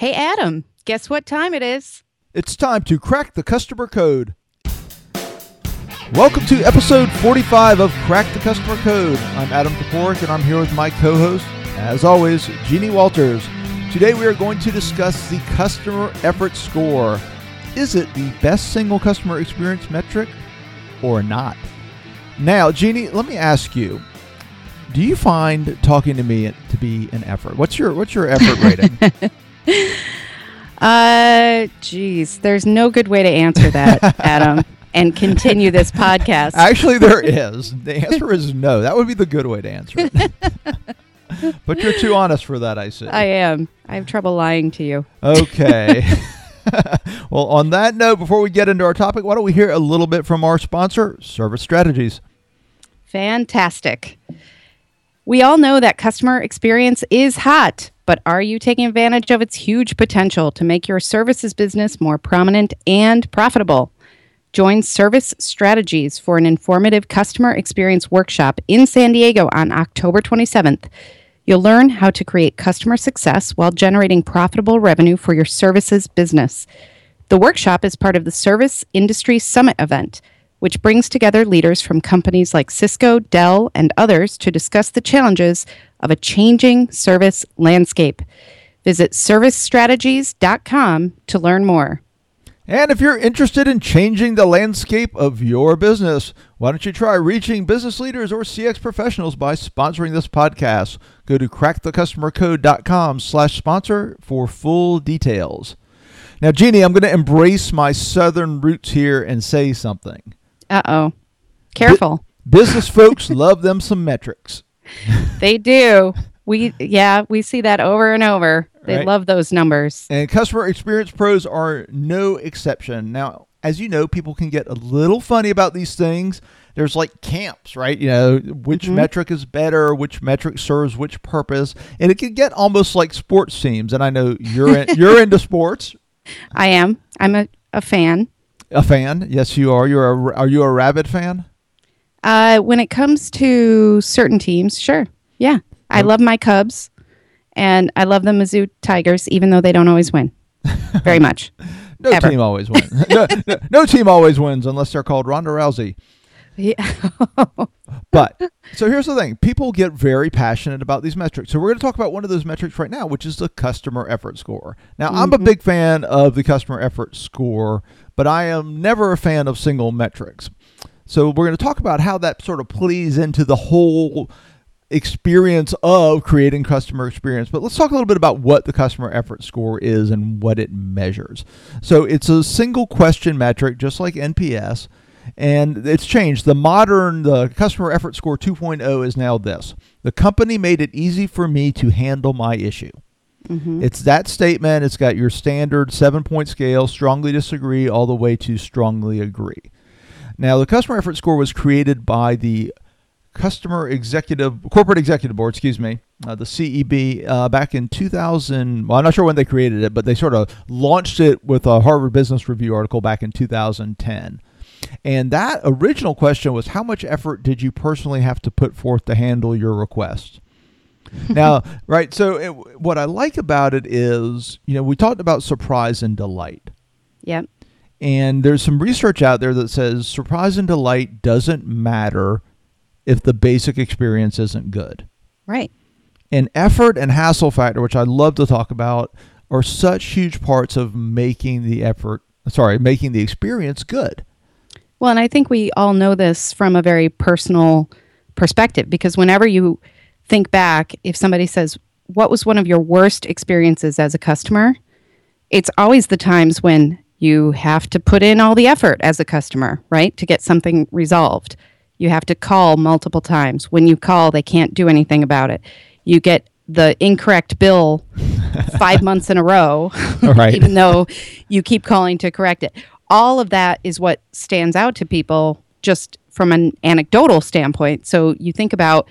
Hey, Adam, guess what time it is? It's time to crack the customer code. Welcome to episode 45 of Crack the Customer Code. I'm Adam Toporek and I'm here with my co host, as always, Jeannie Walters. Today we are going to discuss the customer effort score. Is it the best single customer experience metric or not? Now, Jeannie, let me ask you. Do you find talking to me to be an effort? What's your what's your effort rating? Uh, geez, there's no good way to answer that, Adam, and continue this podcast. Actually, there is. The answer is no. That would be the good way to answer it. but you're too honest for that, I see. I am. I have trouble lying to you. Okay. well, on that note, before we get into our topic, why don't we hear a little bit from our sponsor, Service Strategies? Fantastic. We all know that customer experience is hot, but are you taking advantage of its huge potential to make your services business more prominent and profitable? Join Service Strategies for an informative customer experience workshop in San Diego on October 27th. You'll learn how to create customer success while generating profitable revenue for your services business. The workshop is part of the Service Industry Summit event which brings together leaders from companies like Cisco, Dell, and others to discuss the challenges of a changing service landscape. Visit servicestrategies.com to learn more. And if you're interested in changing the landscape of your business, why don't you try reaching business leaders or CX professionals by sponsoring this podcast? Go to crackthecustomercode.com slash sponsor for full details. Now, Jeannie, I'm going to embrace my southern roots here and say something. Uh oh. Careful. business folks love them some metrics. they do. We yeah, we see that over and over. They right. love those numbers. And customer experience pros are no exception. Now, as you know, people can get a little funny about these things. There's like camps, right? You know, which mm-hmm. metric is better, which metric serves which purpose, and it can get almost like sports teams. And I know you're in, you're into sports. I am. I'm a, a fan. A fan? Yes, you are. You're a. Are you a rabbit fan? Uh, when it comes to certain teams, sure. Yeah, I love my Cubs, and I love the Mizzou Tigers, even though they don't always win. Very much. no Ever. team always wins. no, no, no, team always wins unless they're called Ronda Rousey. Yeah. but so here's the thing: people get very passionate about these metrics. So we're going to talk about one of those metrics right now, which is the customer effort score. Now, mm-hmm. I'm a mm-hmm. big fan of the customer effort score but I am never a fan of single metrics. So we're going to talk about how that sort of plays into the whole experience of creating customer experience. But let's talk a little bit about what the customer effort score is and what it measures. So it's a single question metric, just like NPS, and it's changed. The modern, the customer effort score 2.0 is now this the company made it easy for me to handle my issue. Mm-hmm. It's that statement. It's got your standard seven point scale, strongly disagree, all the way to strongly agree. Now, the customer effort score was created by the Customer Executive Corporate Executive Board, excuse me, uh, the CEB, uh, back in 2000. Well, I'm not sure when they created it, but they sort of launched it with a Harvard Business Review article back in 2010. And that original question was how much effort did you personally have to put forth to handle your request? now, right. So, it, what I like about it is, you know, we talked about surprise and delight. Yep. And there's some research out there that says surprise and delight doesn't matter if the basic experience isn't good. Right. And effort and hassle factor, which I love to talk about, are such huge parts of making the effort, sorry, making the experience good. Well, and I think we all know this from a very personal perspective because whenever you think back, if somebody says, What was one of your worst experiences as a customer? It's always the times when you have to put in all the effort as a customer, right, to get something resolved. You have to call multiple times. When you call, they can't do anything about it. You get the incorrect bill five months in a row, right. even though you keep calling to correct it. All of that is what stands out to people just from an anecdotal standpoint. So you think about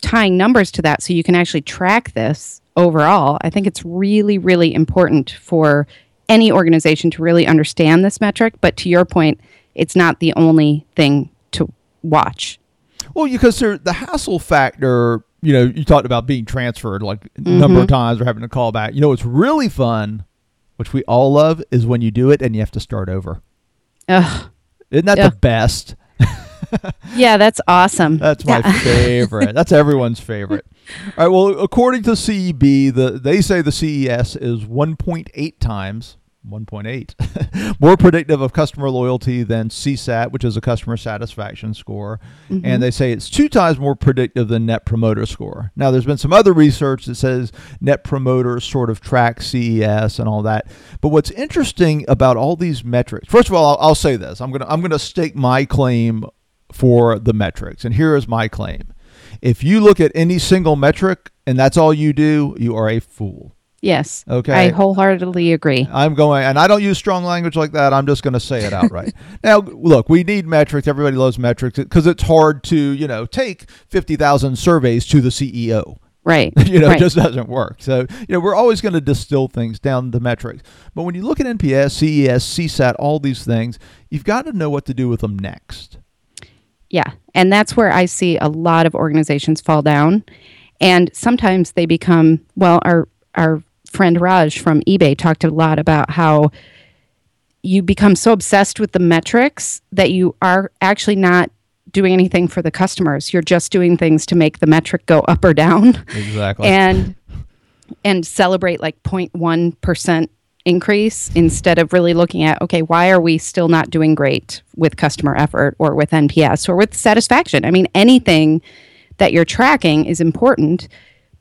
tying numbers to that so you can actually track this overall, I think it's really, really important for any organization to really understand this metric. But to your point, it's not the only thing to watch. Well, because the hassle factor you know, you talked about being transferred like a number of mm-hmm. times or having to call back. You know, it's really fun, which we all love, is when you do it and you have to start over. Ugh. Isn't that Yeah. the best? Yeah, that's awesome. That's my Yeah. favorite. That's everyone's favorite. All right. Well, according to CEB, the they say the CES is 1.8 times 1.8 more predictive of customer loyalty than CSAT, which is a customer satisfaction score, Mm-hmm. and they say it's two times more predictive than Net Promoter Score. Now, there's been some other research that says Net Promoter sort of tracks CES and all that. But what's interesting about all these metrics, first of all, I'll, I'll say this: I'm gonna I'm gonna stake my claim for the metrics, and here is my claim. If you look at any single metric and that's all you do, you are a fool. Yes. Okay. I wholeheartedly agree. I'm going, and I don't use strong language like that. I'm just going to say it outright. now, look, we need metrics. Everybody loves metrics because it's hard to, you know, take 50,000 surveys to the CEO. Right. you know, right. it just doesn't work. So, you know, we're always going to distill things down to metrics. But when you look at NPS, CES, CSAT, all these things, you've got to know what to do with them next. Yeah. And that's where I see a lot of organizations fall down. And sometimes they become, well, our our friend Raj from eBay talked a lot about how you become so obsessed with the metrics that you are actually not doing anything for the customers. You're just doing things to make the metric go up or down Exactly. and and celebrate like 0.1% increase instead of really looking at okay why are we still not doing great with customer effort or with nps or with satisfaction i mean anything that you're tracking is important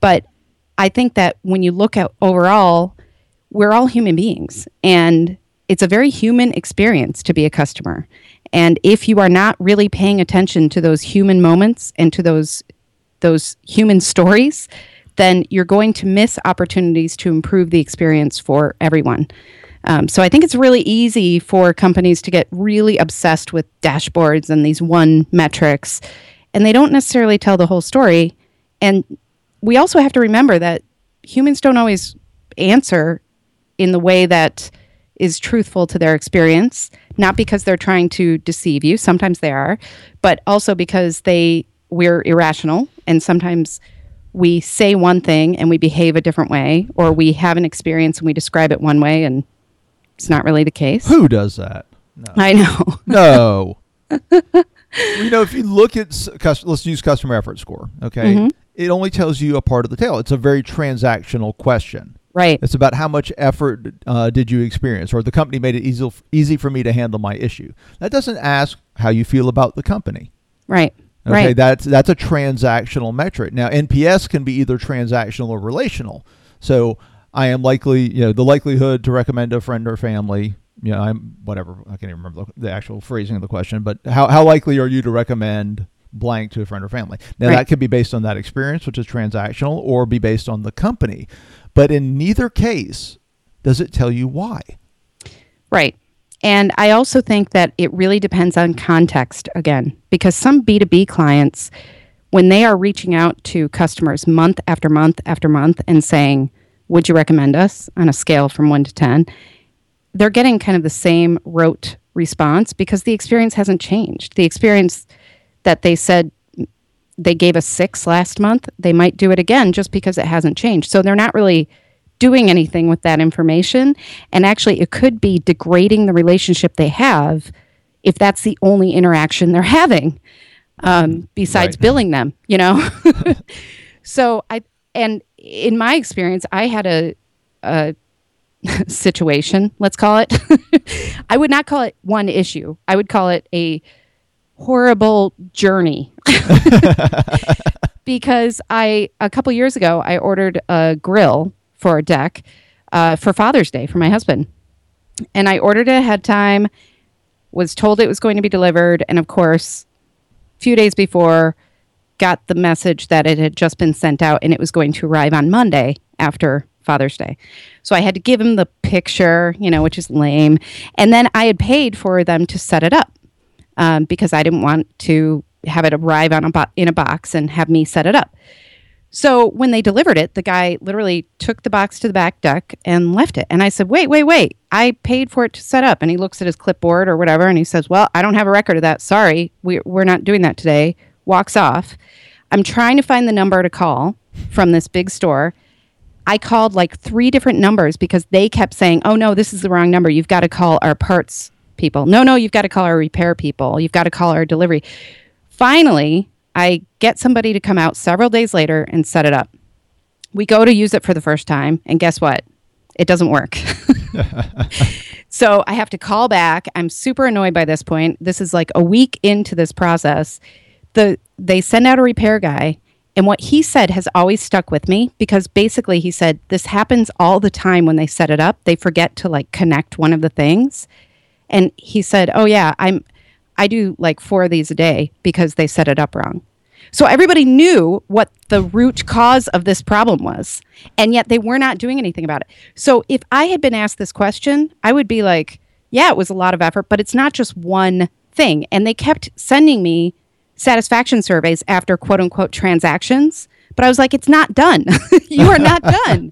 but i think that when you look at overall we're all human beings and it's a very human experience to be a customer and if you are not really paying attention to those human moments and to those those human stories, then you're going to miss opportunities to improve the experience for everyone. Um, so I think it's really easy for companies to get really obsessed with dashboards and these one metrics, and they don't necessarily tell the whole story. And we also have to remember that humans don't always answer in the way that is truthful to their experience, not because they're trying to deceive you, sometimes they are, but also because they we're irrational and sometimes we say one thing and we behave a different way or we have an experience and we describe it one way and it's not really the case. Who does that? No. I know. No. you know, if you look at s- let's use customer effort score. Okay, Mhm. It only tells you a part of the tale. It's a very transactional question. right. It's about how much effort uh, did you experience, or the company made it easy easy for me to handle my issue. That doesn't ask how you feel about the company. Right. Okay, Right. that's that's a transactional metric. Now, NPS can be either transactional or relational. So, I am likely, you know, the likelihood to recommend a friend or family. You know, I'm whatever. I can't even remember the, the actual phrasing of the question, but how how likely are you to recommend blank to a friend or family? Now, Right. that could be based on that experience, which is transactional, or be based on the company. But in neither case does it tell you why. Right. And I also think that it really depends on context again, because some B2B clients, when they are reaching out to customers month after month after month and saying, Would you recommend us on a scale from one to 10? They're getting kind of the same rote response because the experience hasn't changed. The experience that they said they gave a six last month, they might do it again just because it hasn't changed. So they're not really doing anything with that information. And actually, it could be degrading the relationship they have if that's the only interaction they're having um, besides Right. billing them, you know? so I, and in my experience, I had a, a situation, let's call it. I would not call it one issue. I would call it a horrible journey. because I a couple years ago I ordered a grill for a deck uh, for Father's Day for my husband, and I ordered it ahead of time. Was told it was going to be delivered, and of course, a few days before, got the message that it had just been sent out and it was going to arrive on Monday after Father's Day. So I had to give him the picture, you know, which is lame, and then I had paid for them to set it up um, because I didn't want to have it arrive on a bo- in a box and have me set it up. So when they delivered it, the guy literally took the box to the back deck and left it. And I said, "Wait, wait, wait! I paid for it to set up." And he looks at his clipboard or whatever, and he says, "Well, I don't have a record of that. Sorry, we, we're not doing that today." Walks off. I'm trying to find the number to call from this big store. I called like three different numbers because they kept saying, "Oh no, this is the wrong number. You've got to call our parts people. No, no, you've got to call our repair people. You've got to call our delivery." Finally, I get somebody to come out several days later and set it up. We go to use it for the first time, and guess what? It doesn't work. so I have to call back. I'm super annoyed by this point. This is like a week into this process. The they send out a repair guy, and what he said has always stuck with me because basically he said this happens all the time when they set it up. They forget to like connect one of the things. And he said, "Oh yeah, I'm I do like four of these a day because they set it up wrong." So everybody knew what the root cause of this problem was, and yet they were not doing anything about it. So if I had been asked this question, I would be like, yeah, it was a lot of effort, but it's not just one thing. And they kept sending me satisfaction surveys after quote unquote transactions, but I was like, it's not done. you are not done.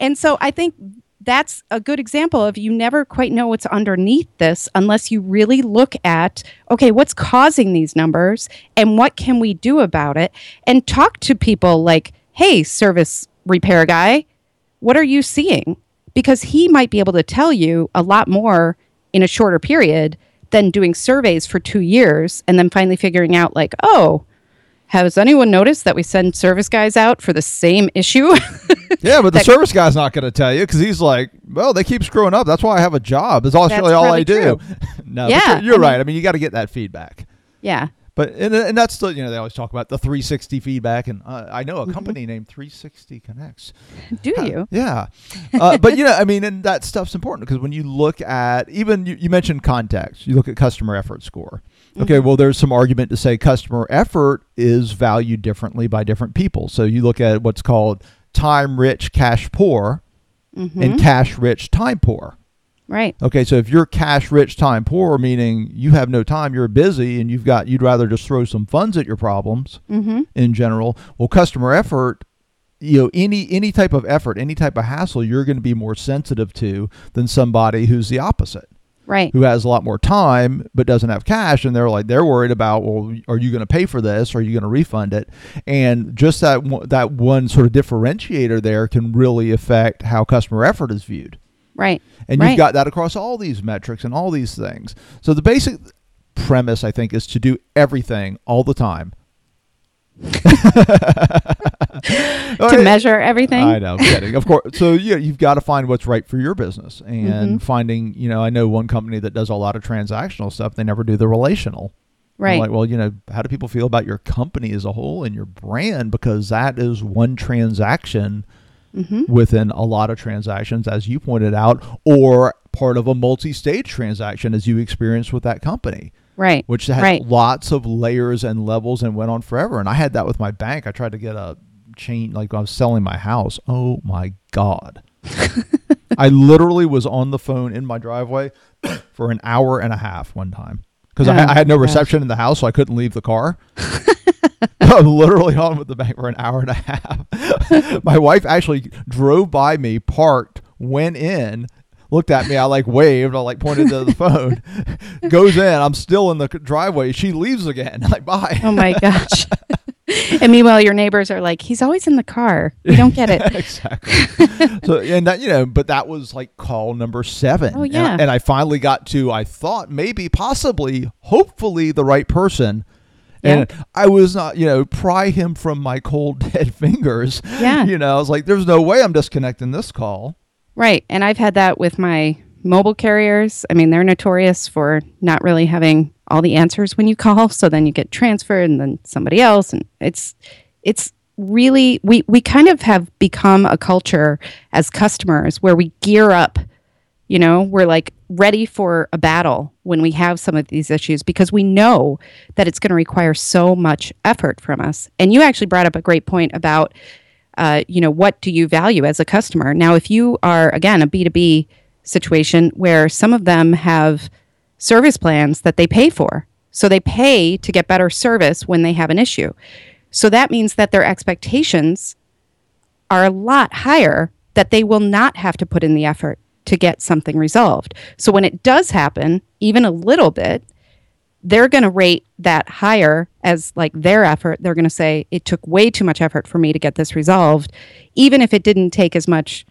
And so I think that's a good example of you never quite know what's underneath this unless you really look at okay what's causing these numbers and what can we do about it? And talk to people like hey service repair guy what are you seeing? Because he might be able to tell you a lot more in a shorter period than doing surveys for 2 years and then finally figuring out like oh has anyone noticed that we send service guys out for the same issue? yeah, but the service guy's not going to tell you because he's like, well, they keep screwing up. That's why I have a job. That's all, really all I do. no, yeah, you're, you're I right. Mean, I mean, you got to get that feedback. Yeah. But and, and that's the you know they always talk about the 360 feedback and uh, I know a mm-hmm. company named 360 Connects. Do you? yeah, uh, but you know I mean and that stuff's important because when you look at even you, you mentioned context, you look at customer effort score. Okay, well, there's some argument to say customer effort is valued differently by different people. So you look at what's called time rich, cash poor, mm-hmm. and cash rich, time poor. Right. Okay, so if you're cash rich, time poor, meaning you have no time, you're busy, and you've got you'd rather just throw some funds at your problems mm-hmm. in general. Well, customer effort you know any any type of effort any type of hassle you're going to be more sensitive to than somebody who's the opposite right. who has a lot more time but doesn't have cash and they're like they're worried about well are you going to pay for this? Or are you going to refund it? And just that that one sort of differentiator there can really affect how customer effort is viewed. Right. And right. you've got that across all these metrics and all these things. So the basic premise i think is to do everything all the time to measure everything. I know, I'm kidding. Of course. So yeah, you've got to find what's right for your business, and mm-hmm. finding. You know, I know one company that does a lot of transactional stuff. They never do the relational. Right. I'm like, well, you know, how do people feel about your company as a whole and your brand? Because that is one transaction mm-hmm. within a lot of transactions, as you pointed out, or part of a multi-stage transaction, as you experienced with that company right which had right. lots of layers and levels and went on forever and i had that with my bank i tried to get a chain like i was selling my house oh my god i literally was on the phone in my driveway for an hour and a half one time because oh, I, I, had no reception gosh. in the house so i couldn't leave the car I'm literally on with the bank for an hour and a half. My wife actually drove by me, parked, went in, looked at me. I like waved. I like pointed to the phone. Goes in. I'm still in the driveway. She leaves again. Like bye. Oh my gosh. and meanwhile, your neighbors are like, "He's always in the car. We don't get it." exactly. so and that you know, but that was like call number seven. Oh yeah. And, and I finally got to. I thought maybe, possibly, hopefully, the right person. And yeah. I was not, you know, pry him from my cold dead fingers. Yeah. You know, I was like, there's no way I'm disconnecting this call. Right. And I've had that with my mobile carriers. I mean, they're notorious for not really having all the answers when you call. So then you get transferred and then somebody else. And it's, it's, really we we kind of have become a culture as customers where we gear up you know we're like ready for a battle when we have some of these issues because we know that it's going to require so much effort from us and you actually brought up a great point about uh, you know, what do you value as a customer? Now, if you are, again, a B2B situation where some of them have service plans that they pay for, so they pay to get better service when they have an issue. So that means that their expectations are a lot higher that they will not have to put in the effort to get something resolved. So when it does happen, even a little bit, they're going to rate that higher as like their effort. They're going to say it took way too much effort for me to get this resolved, even if it didn't take as much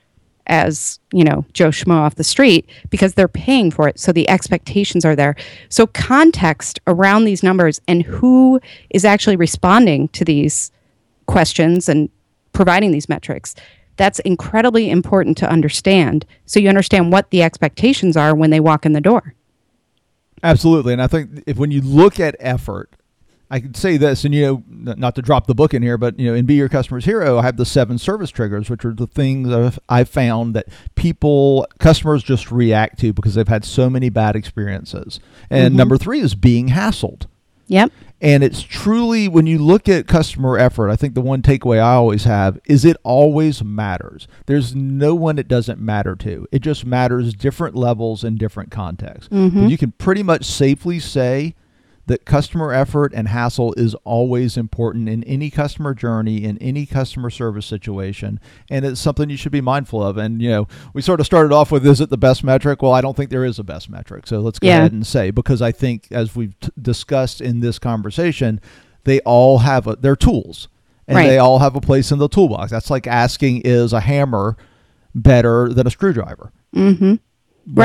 as you know Joe Schmo off the street because they're paying for it. So the expectations are there. So context around these numbers and who is actually responding to these questions and providing these metrics. That's incredibly important to understand. So you understand what the expectations are when they walk in the door. Absolutely, and I think if when you look at effort, I could say this, and you know, not to drop the book in here, but you know, in Be Your Customer's Hero, I have the seven service triggers, which are the things I've found that people, customers, just react to because they've had so many bad experiences. And mm-hmm. number three is being hassled. Yep. And it's truly when you look at customer effort, I think the one takeaway I always have is it always matters. There's no one it doesn't matter to. It just matters different levels and different contexts. Mm-hmm. you can pretty much safely say that customer effort and hassle is always important in any customer journey in any customer service situation and it's something you should be mindful of. And you know we sort of started off with is it the best metric? Well i don't think there is a best metric so let's go yeah. ahead and say because i think as we've t- discussed in this conversation they all have a, their tools and right. they all have a place in the toolbox. That's like asking is a hammer better than a screwdriver? Mm-hmm. Well,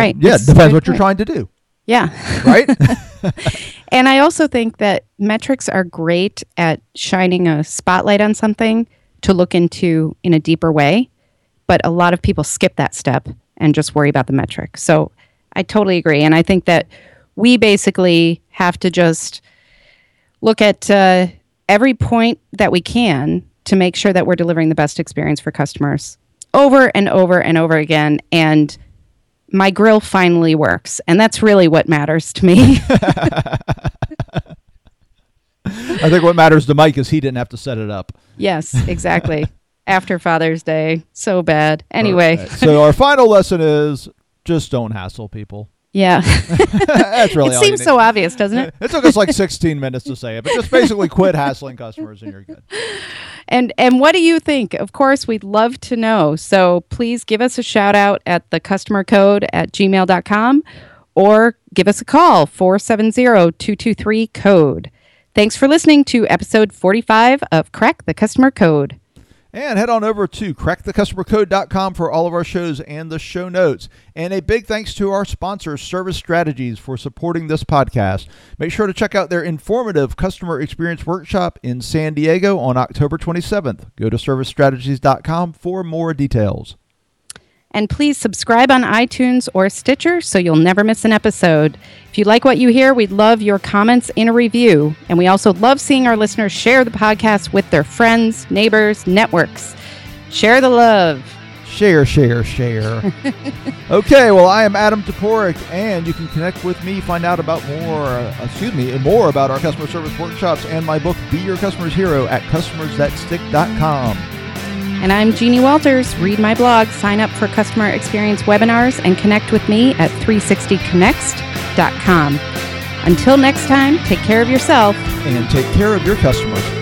right. yeah depends what you're trying to do yeah. Right? and I also think that metrics are great at shining a spotlight on something to look into in a deeper way. But a lot of people skip that step and just worry about the metric. So I totally agree. And I think that we basically have to just look at uh, every point that we can to make sure that we're delivering the best experience for customers over and over and over again. And my grill finally works. And that's really what matters to me. I think what matters to Mike is he didn't have to set it up. Yes, exactly. After Father's Day. So bad. Anyway. Right. So our final lesson is just don't hassle people. Yeah. That's really It seems so obvious, doesn't it? It took us like 16 minutes to say it, but just basically quit hassling customers and you're good. And and what do you think? Of course, we'd love to know. So please give us a shout out at the customer code at gmail.com or give us a call 470-223 code. Thanks for listening to episode 45 of Crack the Customer Code. And head on over to crackthecustomercode.com for all of our shows and the show notes. And a big thanks to our sponsor, Service Strategies, for supporting this podcast. Make sure to check out their informative customer experience workshop in San Diego on October 27th. Go to servicestrategies.com for more details. And please subscribe on iTunes or Stitcher so you'll never miss an episode. If you like what you hear, we'd love your comments and a review. And we also love seeing our listeners share the podcast with their friends, neighbors, networks. Share the love. Share, share, share. okay, well, I am Adam Toporek, and you can connect with me, find out about more, uh, excuse me, more about our customer service workshops and my book, Be Your Customer's Hero, at customersthatstick.com. And I'm Jeannie Walters. Read my blog, sign up for customer experience webinars, and connect with me at 360connects.com. Until next time, take care of yourself and take care of your customers.